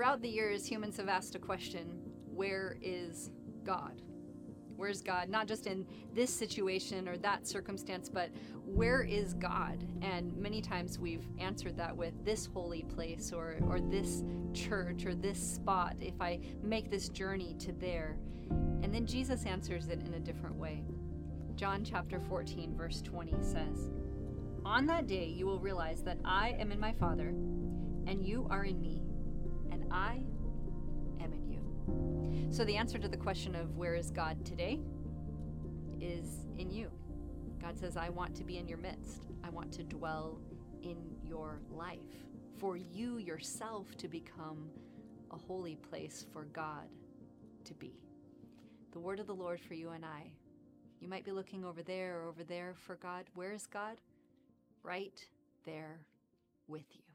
Throughout the years, humans have asked a question where is God? Where's God? Not just in this situation or that circumstance, but where is God? And many times we've answered that with this holy place or, or this church or this spot if I make this journey to there. And then Jesus answers it in a different way. John chapter 14, verse 20 says, On that day you will realize that I am in my Father, and you are in me, and I am in you. So the answer to the question of where is God today is in you. God says, I want to be in your midst. I want to dwell in your life. For you yourself to become a holy place for God to be. The word of the Lord for you and I. You might be looking over there or over there for God. Where is God? Right there with you.